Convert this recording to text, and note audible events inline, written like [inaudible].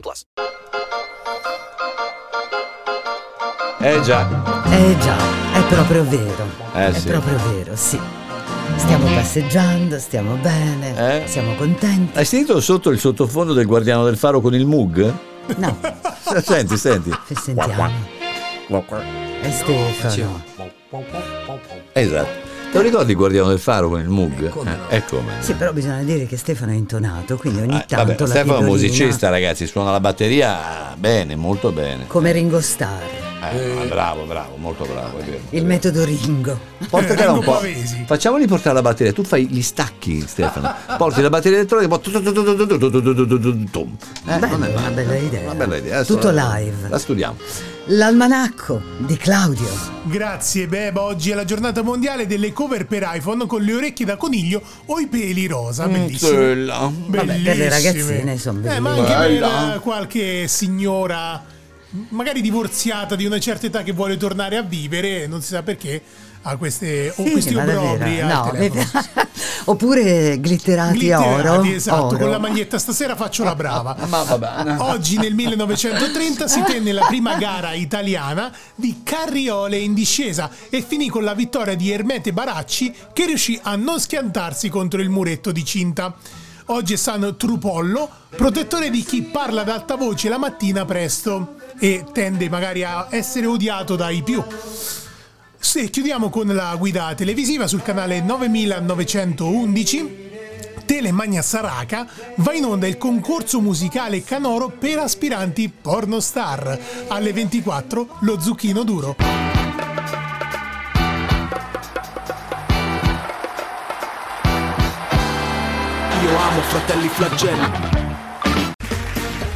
plus. Eh già, Eh già, è proprio vero. Eh è sì. proprio vero, sì. Stiamo passeggiando, stiamo bene, Eh? siamo contenti. hai sentito sotto il sottofondo del guardiano del faro con il mug? No, [laughs] Senti, senti. che sentiamo. È Stefano. Esatto. Te lo ricordi il Guardiano del Faro con il Mug? Eh, ecco. No. Sì, però bisogna dire che Stefano è intonato, quindi ogni ah, tanto. Vabbè, Stefano è un musicista, ragazzi, suona la batteria bene, molto bene. Come Ringo Starr. Eh, bravo, bravo, molto bravo. Vero, il metodo Ringo. Portatela un po'. Facciamoli portare la batteria. Tu fai gli stacchi, Stefano. Porti la batteria elettronica. e Po- eh, Bello, non è male. Una bella idea. Una bella idea. Tutto live. La studiamo. L'almanacco di Claudio. Grazie Beb, oggi è la giornata mondiale delle cover per iPhone con le orecchie da coniglio o i peli rosa, bellissimo. Bella. Vabbè, per le Bellissime. ragazzine sono Eh, ma bellissime. anche per Bella. qualche signora magari divorziata di una certa età che vuole tornare a vivere, non si sa perché, ha queste, o Sì, questi al no. [laughs] Oppure glitterati, Glitterati, oro. esatto, oro. con la maglietta stasera faccio la brava. [laughs] Ma vabbè. Oggi nel 1930 si tenne la prima gara italiana di carriole in discesa e finì con la vittoria di Ermete Baracci che riuscì a non schiantarsi contro il muretto di cinta. Oggi è San Trupollo, protettore di chi parla ad alta voce la mattina presto e tende magari a essere odiato dai più. Se chiudiamo con la guida televisiva sul canale 9911, Telemagna Saraca va in onda il concorso musicale canoro per aspiranti pornostar. Alle 24 lo zucchino duro. Io amo fratelli flagelli.